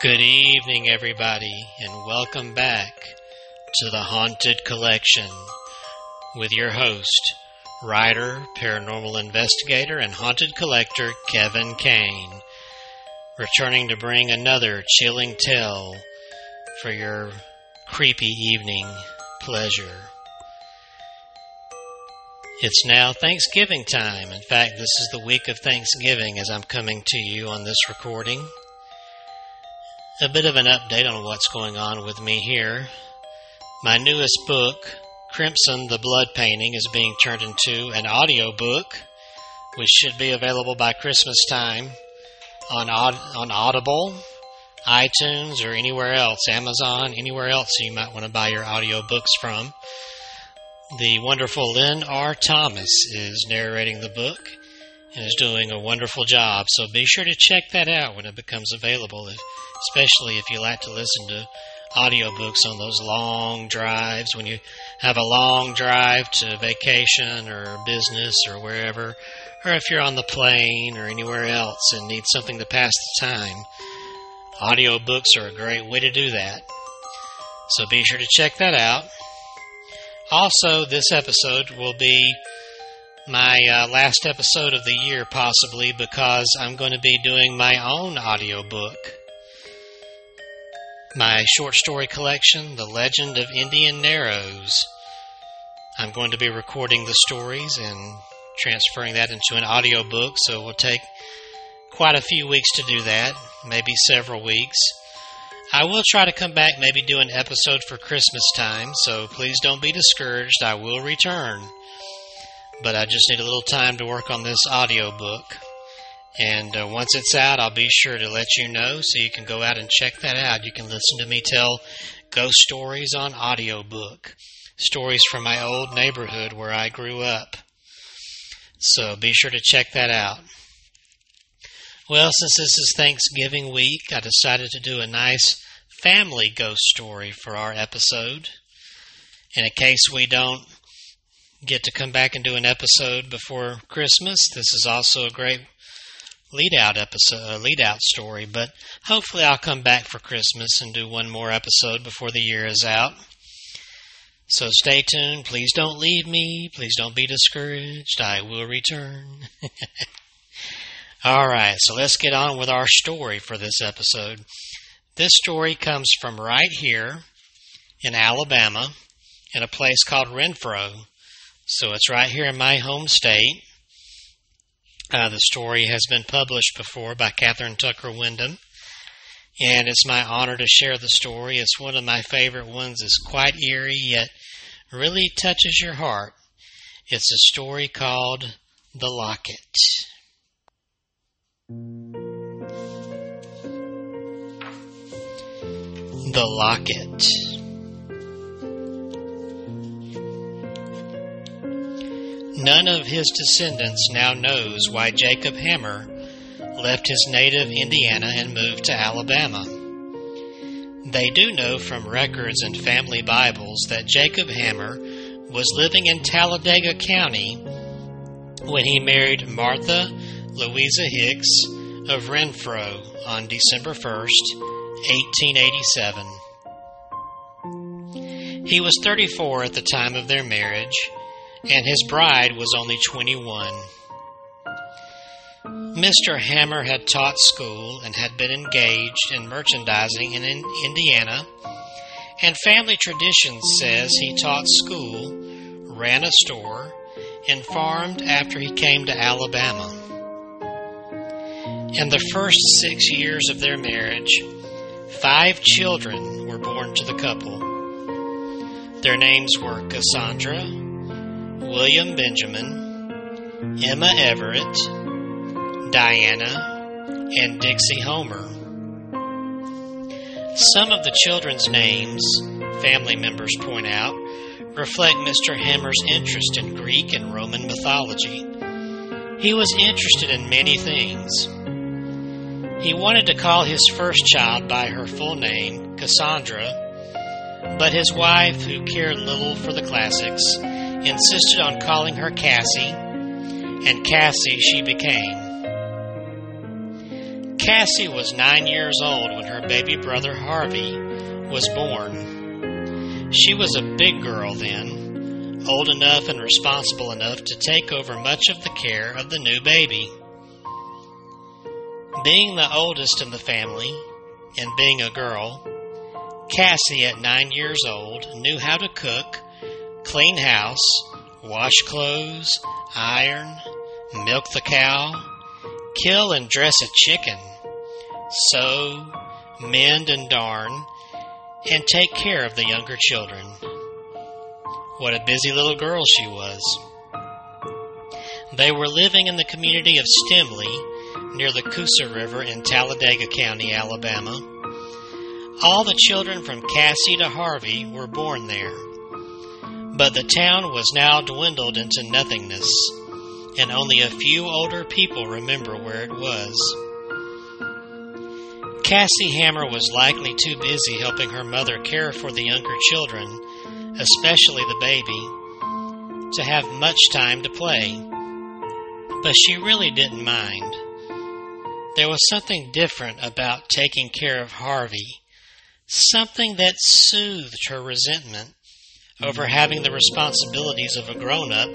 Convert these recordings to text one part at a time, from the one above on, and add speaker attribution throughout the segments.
Speaker 1: Good evening, everybody, and welcome back to the Haunted Collection with your host, writer, paranormal investigator, and haunted collector Kevin Kane, returning to bring another chilling tale for your creepy evening pleasure. It's now Thanksgiving time. In fact, this is the week of Thanksgiving as I'm coming to you on this recording a bit of an update on what's going on with me here. My newest book, Crimson the Blood Painting, is being turned into an audio book, which should be available by Christmas time on, on Audible, iTunes, or anywhere else, Amazon, anywhere else you might want to buy your audio books from. The wonderful Lynn R. Thomas is narrating the book and is doing a wonderful job. So be sure to check that out when it becomes available, especially if you like to listen to audiobooks on those long drives when you have a long drive to vacation or business or wherever, or if you're on the plane or anywhere else and need something to pass the time. Audiobooks are a great way to do that. So be sure to check that out. Also, this episode will be my uh, last episode of the year, possibly, because I'm going to be doing my own audiobook. My short story collection, The Legend of Indian Narrows. I'm going to be recording the stories and transferring that into an audiobook, so it will take quite a few weeks to do that, maybe several weeks. I will try to come back, maybe do an episode for Christmas time, so please don't be discouraged. I will return but I just need a little time to work on this audio book. And uh, once it's out, I'll be sure to let you know so you can go out and check that out. You can listen to me tell ghost stories on audiobook, stories from my old neighborhood where I grew up. So be sure to check that out. Well, since this is Thanksgiving week, I decided to do a nice family ghost story for our episode. In a case we don't get to come back and do an episode before Christmas. This is also a great lead out episode, uh, lead out story, but hopefully I'll come back for Christmas and do one more episode before the year is out. So stay tuned. Please don't leave me. Please don't be discouraged. I will return. All right, so let's get on with our story for this episode. This story comes from right here in Alabama in a place called Renfroe. So it's right here in my home state. Uh, the story has been published before by Kathryn Tucker Windham, and it's my honor to share the story. It's one of my favorite ones. It's quite eerie, yet really touches your heart. It's a story called The Locket. The Locket. None of his descendants now knows why Jacob Hammer left his native Indiana and moved to Alabama. They do know from records and family Bibles that Jacob Hammer was living in Talladega County when he married Martha Louisa Hicks of Renfroe on December 1st, 1887. He was 34 at the time of their marriage and his bride was only 21. Mr. Hammer had taught school and had been engaged in merchandising in Indiana, and family tradition says he taught school, ran a store, and farmed after he came to Alabama. In the first six years of their marriage, five children were born to the couple. Their names were Cassandra, William Benjamin, Emma Everett, Diana, and Dixie Homer. Some of the children's names, family members point out, reflect Mr. Hammer's interest in Greek and Roman mythology. He was interested in many things. He wanted to call his first child by her full name, Cassandra, but his wife, who cared little for the classics, insisted on calling her Cassie, and Cassie she became. Cassie was nine years old when her baby brother Harvey was born. She was a big girl then, old enough and responsible enough to take over much of the care of the new baby. Being the oldest in the family, and being a girl, Cassie, at nine years old, knew how to cook, clean house, wash clothes, iron, milk the cow, kill and dress a chicken, sew, mend and darn, and take care of the younger children. What a busy little girl she was. They were living in the community of Stemley near the Coosa River in Talladega County, Alabama. All the children from Cassie to Harvey were born there. But the town was now dwindled into nothingness, and only a few older people remember where it was. Cassie Hammer was likely too busy helping her mother care for the younger children, especially the baby, to have much time to play. But she really didn't mind. There was something different about taking care of Harvey, something that soothed her resentment over having the responsibilities of a grown up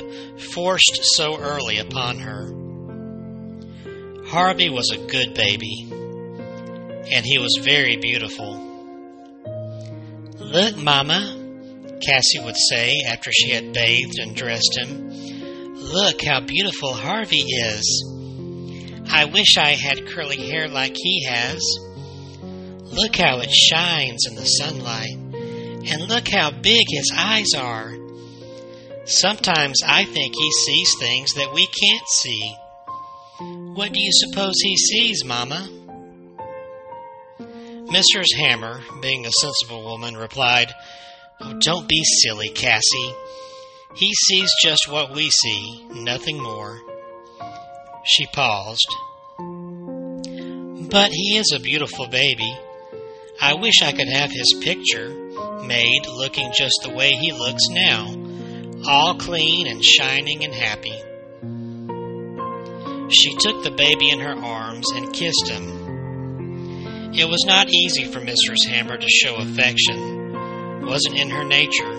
Speaker 1: forced so early upon her. Harvey was a good baby, and he was very beautiful. Look, Mama, Cassie would say after she had bathed and dressed him. Look how beautiful Harvey is. I wish I had curly hair like he has. Look how it shines in the sunlight. And look how big his eyes are. Sometimes I think he sees things that we can't see. What do you suppose he sees, Mama? Mrs. Hammer, being a sensible woman, replied, oh, Don't be silly, Cassie. He sees just what we see, nothing more. She paused. But he is a beautiful baby. I wish I could have his picture made looking just the way he looks now, all clean and shining and happy. She took the baby in her arms and kissed him. It was not easy for Mrs. Hammer to show affection, it wasn't in her nature.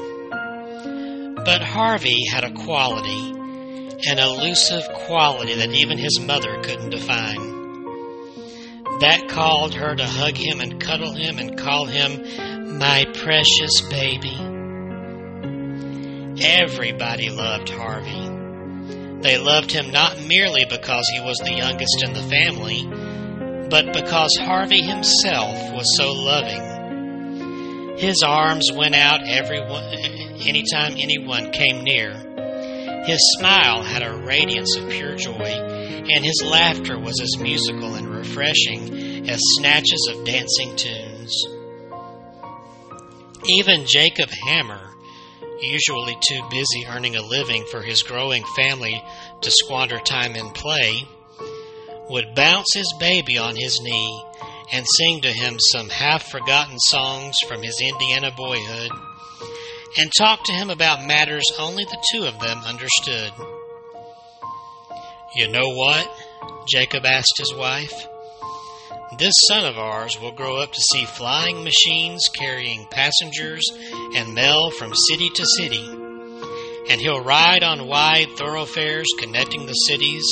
Speaker 1: But Harvey had a quality, an elusive quality that even his mother couldn't define. That called her to hug him and cuddle him and call him my precious baby. Everybody loved Harvey. They loved him not merely because he was the youngest in the family, but because Harvey himself was so loving. His arms went out everyone, anytime anyone came near. His smile had a radiance of pure joy, and his laughter was as musical and refreshing as snatches of dancing tunes. Even Jacob Hammer, usually too busy earning a living for his growing family to squander time in play, would bounce his baby on his knee and sing to him some half forgotten songs from his Indiana boyhood and talk to him about matters only the two of them understood. You know what? Jacob asked his wife. This son of ours will grow up to see flying machines carrying passengers and mail from city to city. And he'll ride on wide thoroughfares connecting the cities.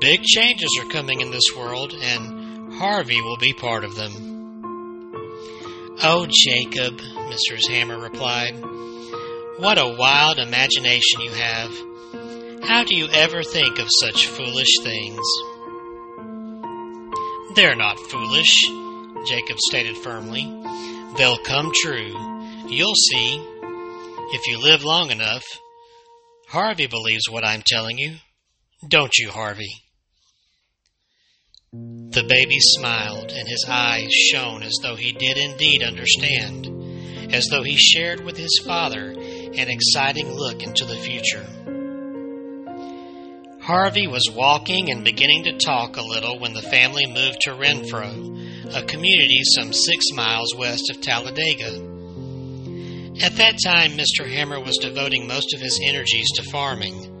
Speaker 1: Big changes are coming in this world, and Harvey will be part of them. Oh, Jacob, Mrs. Hammer replied, what a wild imagination you have. How do you ever think of such foolish things? They're not foolish, Jacob stated firmly. They'll come true. You'll see. If you live long enough. Harvey believes what I'm telling you. Don't you, Harvey? The baby smiled, and his eyes shone as though he did indeed understand, as though he shared with his father an exciting look into the future. Harvey was walking and beginning to talk a little when the family moved to Renfroe, a community some six miles west of Talladega. At that time, Mr. Hammer was devoting most of his energies to farming.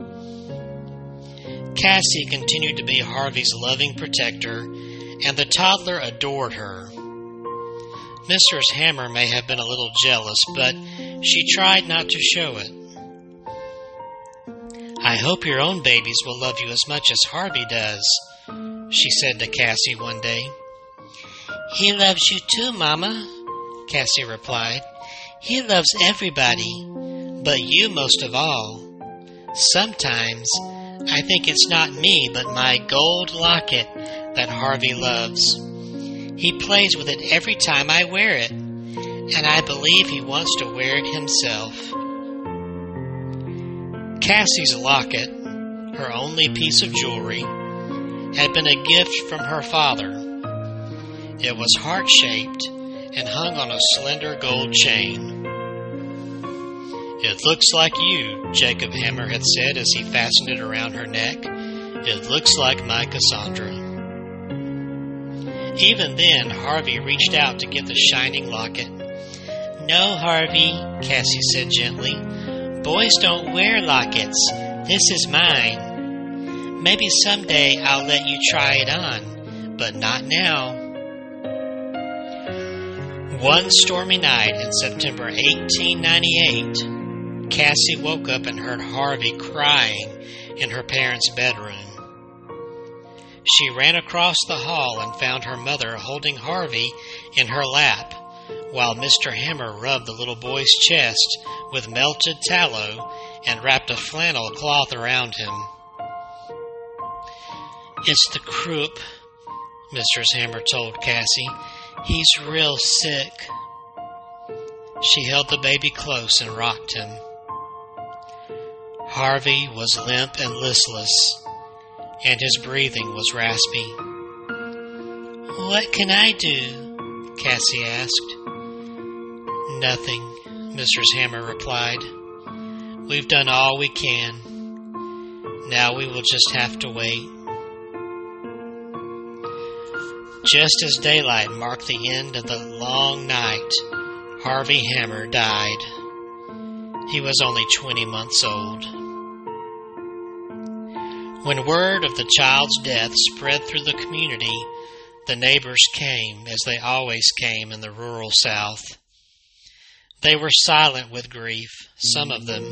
Speaker 1: Cassie continued to be Harvey's loving protector, and the toddler adored her. Mistress Hammer may have been a little jealous, but she tried not to show it. I hope your own babies will love you as much as Harvey does, she said to Cassie one day. He loves you too, Mama, Cassie replied. He loves everybody, but you most of all. Sometimes I think it's not me, but my gold locket that Harvey loves. He plays with it every time I wear it, and I believe he wants to wear it himself. Cassie's locket, her only piece of jewelry, had been a gift from her father. It was heart shaped and hung on a slender gold chain. It looks like you, Jacob Hammer had said as he fastened it around her neck. It looks like my Cassandra. Even then, Harvey reached out to get the shining locket. No, Harvey, Cassie said gently. Boys don't wear lockets. This is mine. Maybe someday I'll let you try it on, but not now. One stormy night in September 1898, Cassie woke up and heard Harvey crying in her parents' bedroom. She ran across the hall and found her mother holding Harvey in her lap, while Mr. Hammer rubbed the little boy's chest with melted tallow and wrapped a flannel cloth around him. It's the croup, Mistress Hammer told Cassie. He's real sick. She held the baby close and rocked him. Harvey was limp and listless and his breathing was raspy. What can I do? Cassie asked. Nothing, Mrs. Hammer replied. We've done all we can. Now we will just have to wait. Just as daylight marked the end of the long night, Harvey Hammer died. He was only 20 months old. When word of the child's death spread through the community, the neighbors came, as they always came in the rural South. They were silent with grief, some of them,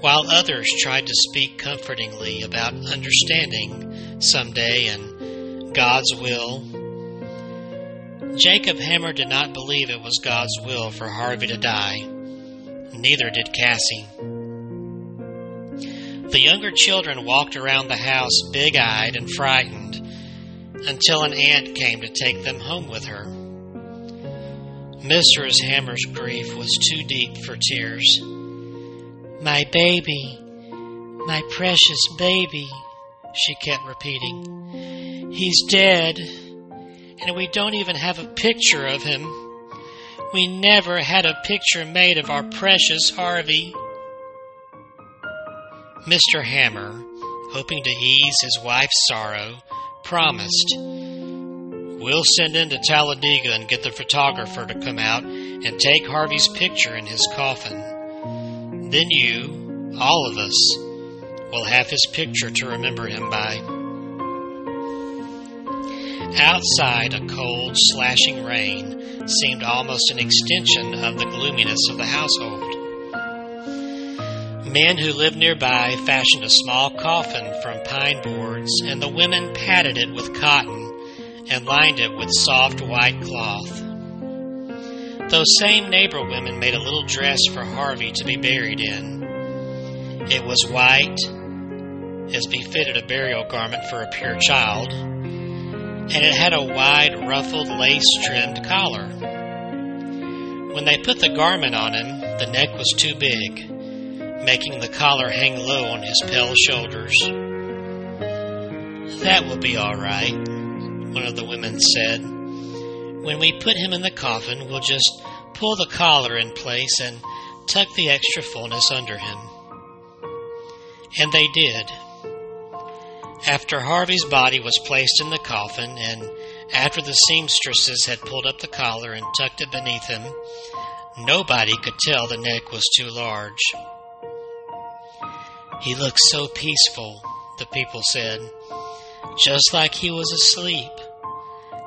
Speaker 1: while others tried to speak comfortingly about understanding someday and God's will. Jacob Hammer did not believe it was God's will for Harvey to die. Neither did Cassie. The younger children walked around the house big eyed and frightened until an aunt came to take them home with her. Mrs. Hammer's grief was too deep for tears. My baby, my precious baby, she kept repeating. He's dead, and we don't even have a picture of him. We never had a picture made of our precious Harvey. Mr. Hammer, hoping to ease his wife's sorrow, promised, We'll send in to Talladega and get the photographer to come out and take Harvey's picture in his coffin. Then you, all of us, will have his picture to remember him by. Outside, a cold, slashing rain seemed almost an extension of the gloominess of the household. Men who lived nearby fashioned a small coffin from pine boards, and the women padded it with cotton and lined it with soft white cloth. Those same neighbor women made a little dress for Harvey to be buried in. It was white, as befitted a burial garment for a pure child, and it had a wide, ruffled, lace trimmed collar. When they put the garment on him, the neck was too big making the collar hang low on his pale shoulders. That will be all right, one of the women said. When we put him in the coffin, we'll just pull the collar in place and tuck the extra fullness under him. And they did. After Harvey's body was placed in the coffin, and after the seamstresses had pulled up the collar and tucked it beneath him, nobody could tell the neck was too large. He looked so peaceful, the people said, just like he was asleep,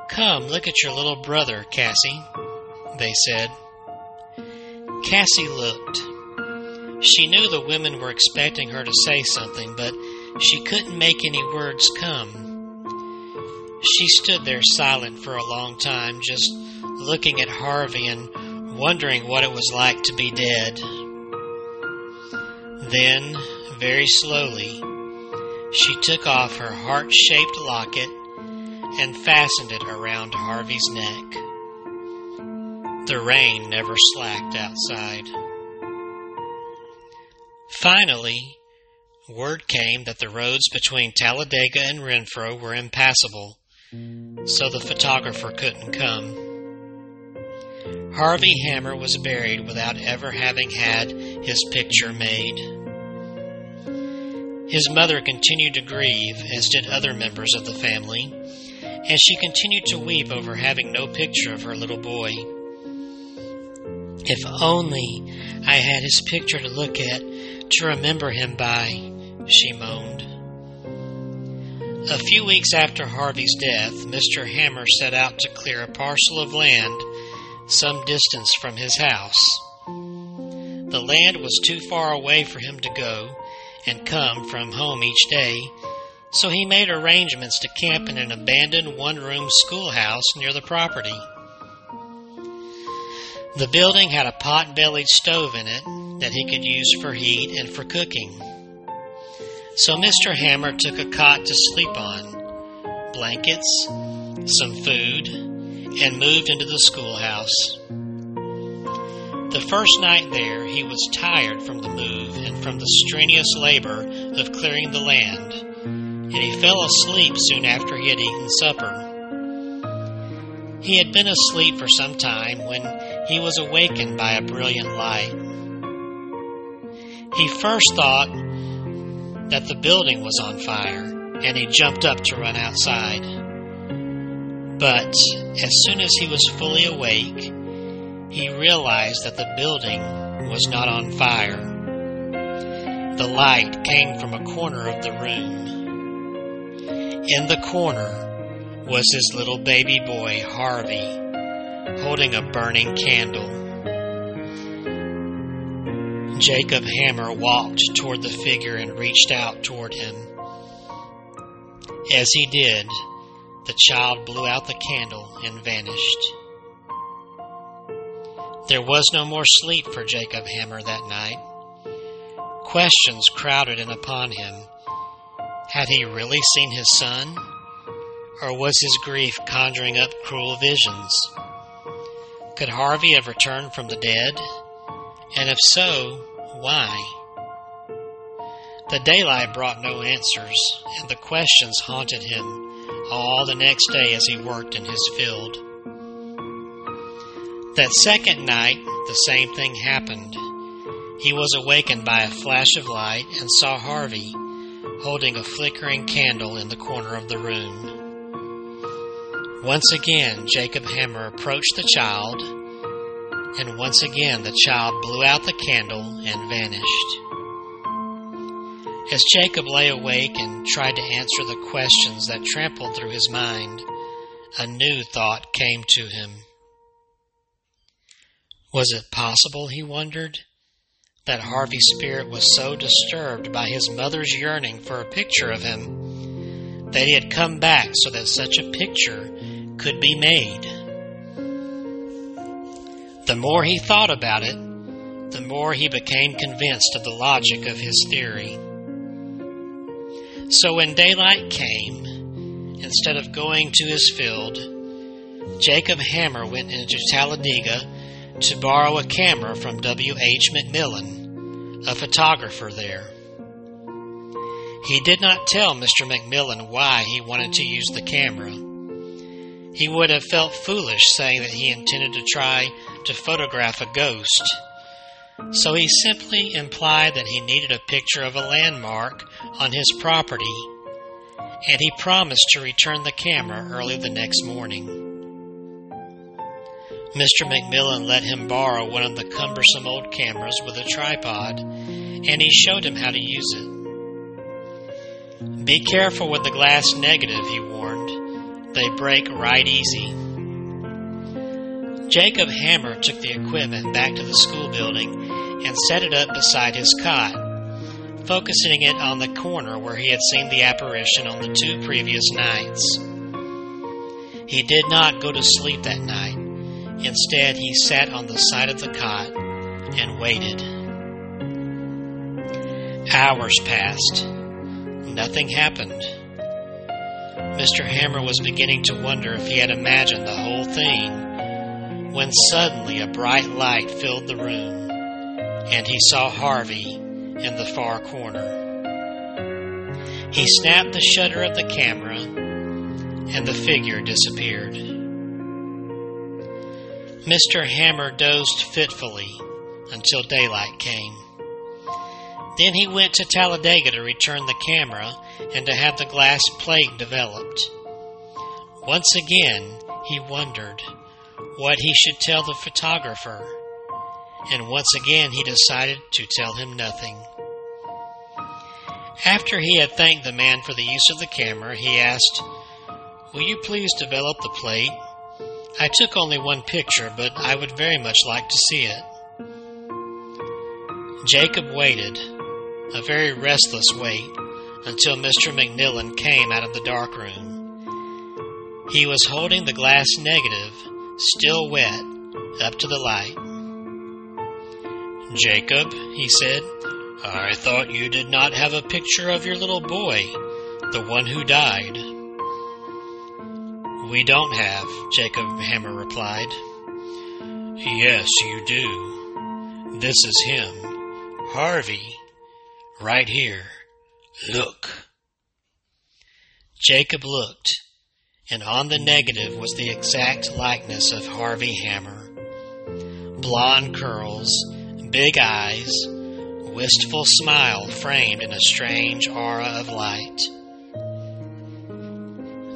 Speaker 1: Come, look at your little brother, Cassie, they said. Cassie looked. She knew the women were expecting her to say something, but she couldn't make any words come. She stood there silent for a long time, just looking at Harvey and wondering what it was like to be dead. Then, very slowly, she took off her heart shaped locket and fastened it around Harvey's neck. The rain never slacked outside. Finally, word came that the roads between Talladega and Renfroe were impassable, so the photographer couldn't come. Harvey Hammer was buried without ever having had his picture made. His mother continued to grieve, as did other members of the family, and she continued to weep over having no picture of her little boy. If only I had his picture to look at to remember him by, she moaned. A few weeks after Harvey's death, Mr. Hammer set out to clear a parcel of land some distance from his house. The land was too far away for him to go and come from home each day, so he made arrangements to camp in an abandoned one room schoolhouse near the property. The building had a pot bellied stove in it that he could use for heat and for cooking. So Mr. Hammer took a cot to sleep on, blankets, some food, and moved into the schoolhouse. The first night there, he was tired from the move and from the strenuous labor of clearing the land, and he fell asleep soon after he had eaten supper. He had been asleep for some time when he was awakened by a brilliant light. He first thought that the building was on fire, and he jumped up to run outside. But as soon as he was fully awake, he realized that the building was not on fire. The light came from a corner of the room. In the corner was his little baby boy, Harvey, holding a burning candle. Jacob Hammer walked toward the figure and reached out toward him. As he did, the child blew out the candle and vanished. There was no more sleep for Jacob Hammer that night. Questions crowded in upon him. Had he really seen his son? Or was his grief conjuring up cruel visions? Could Harvey have returned from the dead? And if so, why? The daylight brought no answers, and the questions haunted him all the next day as he worked in his field. That second night, the same thing happened. He was awakened by a flash of light and saw Harvey holding a flickering candle in the corner of the room. Once again, Jacob Hammer approached the child, and once again the child blew out the candle and vanished. As Jacob lay awake and tried to answer the questions that trampled through his mind, a new thought came to him. Was it possible, he wondered, that Harvey's spirit was so disturbed by his mother's yearning for a picture of him that he had come back so that such a picture could be made? The more he thought about it, the more he became convinced of the logic of his theory. So when daylight came, instead of going to his field, Jacob Hammer went into Talladega to borrow a camera from W. H. McMillan, a photographer there. He did not tell Mr. McMillan why he wanted to use the camera. He would have felt foolish saying that he intended to try to photograph a ghost so he simply implied that he needed a picture of a landmark on his property, and he promised to return the camera early the next morning. Mr. McMillan let him borrow one of the cumbersome old cameras with a tripod, and he showed him how to use it. Be careful with the glass negative, he warned. they break right easy. Jacob Hammer took the equipment back to the school building and set it up beside his cot, focusing it on the corner where he had seen the apparition on the two previous nights. He did not go to sleep that night. Instead, he sat on the side of the cot and waited. Hours passed. Nothing happened. Mr. Hammer was beginning to wonder if he had imagined the whole thing when suddenly a bright light filled the room and he saw Harvey in the far corner. He snapped the shutter of the camera and the figure disappeared. Mr. Hammer dozed fitfully until daylight came. Then he went to Talladega to return the camera and to have the glass plate developed. Once again, he wondered what he should tell the photographer, and once again he decided to tell him nothing. After he had thanked the man for the use of the camera, he asked, Will you please develop the plate? I took only one picture, but I would very much like to see it. Jacob waited, a very restless wait, until Mr. McMillan came out of the dark room. He was holding the glass negative, still wet, up to the light. Jacob, he said, I thought you did not have a picture of your little boy, the one who died. We don't have, Jacob Hammer replied. Yes, you do. This is him, Harvey, right here. Look. Jacob looked, and on the negative was the exact likeness of Harvey Hammer. Blond curls, big eyes, wistful smile framed in a strange aura of light.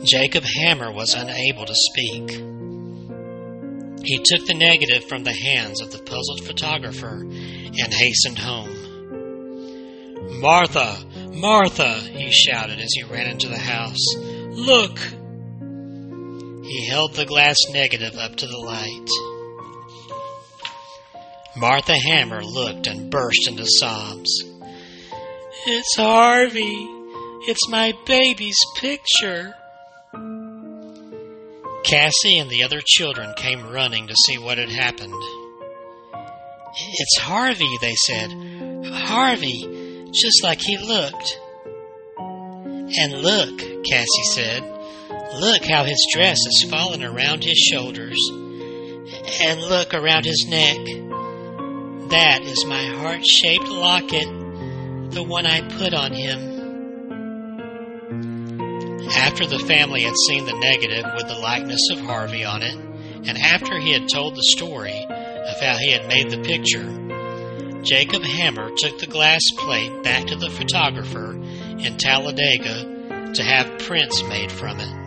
Speaker 1: Jacob Hammer was unable to speak. He took the negative from the hands of the puzzled photographer and hastened home. Martha! Martha! he shouted as he ran into the house. Look! He held the glass negative up to the light. Martha Hammer looked and burst into sobs. It's Harvey. It's my baby's picture. Cassie and the other children came running to see what had happened. It's Harvey, they said. Harvey, just like he looked. And look, Cassie said, look how his dress has fallen around his shoulders. And look around his neck. That is my heart shaped locket, the one I put on him. After the family had seen the negative with the likeness of Harvey on it, and after he had told the story of how he had made the picture, Jacob Hammer took the glass plate back to the photographer in Talladega to have prints made from it.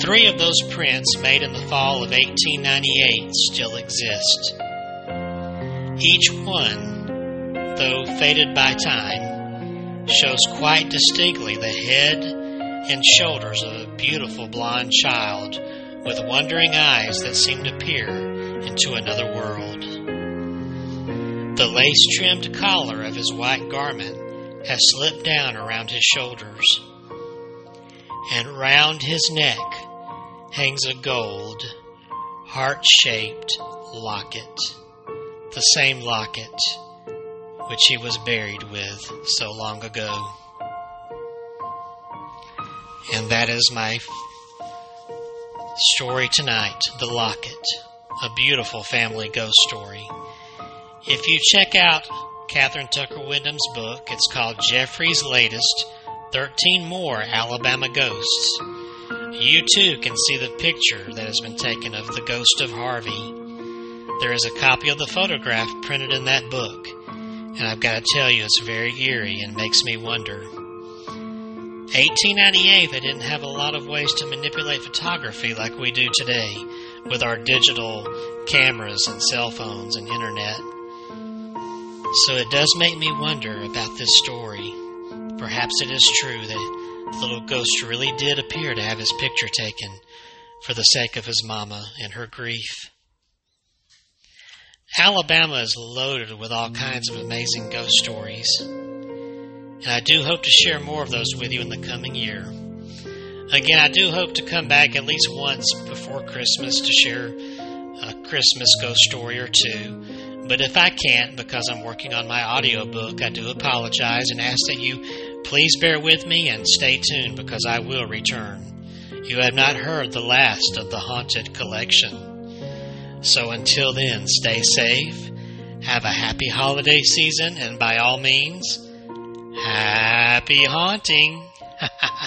Speaker 1: Three of those prints made in the fall of 1898 still exist. Each one, though faded by time, shows quite distinctly the head and shoulders of a beautiful blonde child with wondering eyes that seem to peer into another world. The lace trimmed collar of his white garment has slipped down around his shoulders, and round his neck hangs a gold, heart shaped locket, the same locket which he was buried with so long ago. And that is my story tonight The Locket, a beautiful family ghost story. If you check out Kathryn Tucker Windham's book, it's called Jeffrey's Latest 13 More Alabama Ghosts. You too can see the picture that has been taken of the ghost of Harvey. There is a copy of the photograph printed in that book. And I've got to tell you, it's very eerie and makes me wonder. 1898, they didn't have a lot of ways to manipulate photography like we do today with our digital cameras and cell phones and internet. So it does make me wonder about this story. Perhaps it is true that the little ghost really did appear to have his picture taken for the sake of his mama and her grief. Alabama is loaded with all kinds of amazing ghost stories, and I do hope to share more of those with you in the coming year. Again, I do hope to come back at least once before Christmas to share a Christmas ghost story or two. But if I can't, because I'm working on my audiobook, I do apologize and ask that you please bear with me and stay tuned because I will return. You have not heard the last of the Haunted Collection. So until then, stay safe, have a happy holiday season, and by all means, happy haunting!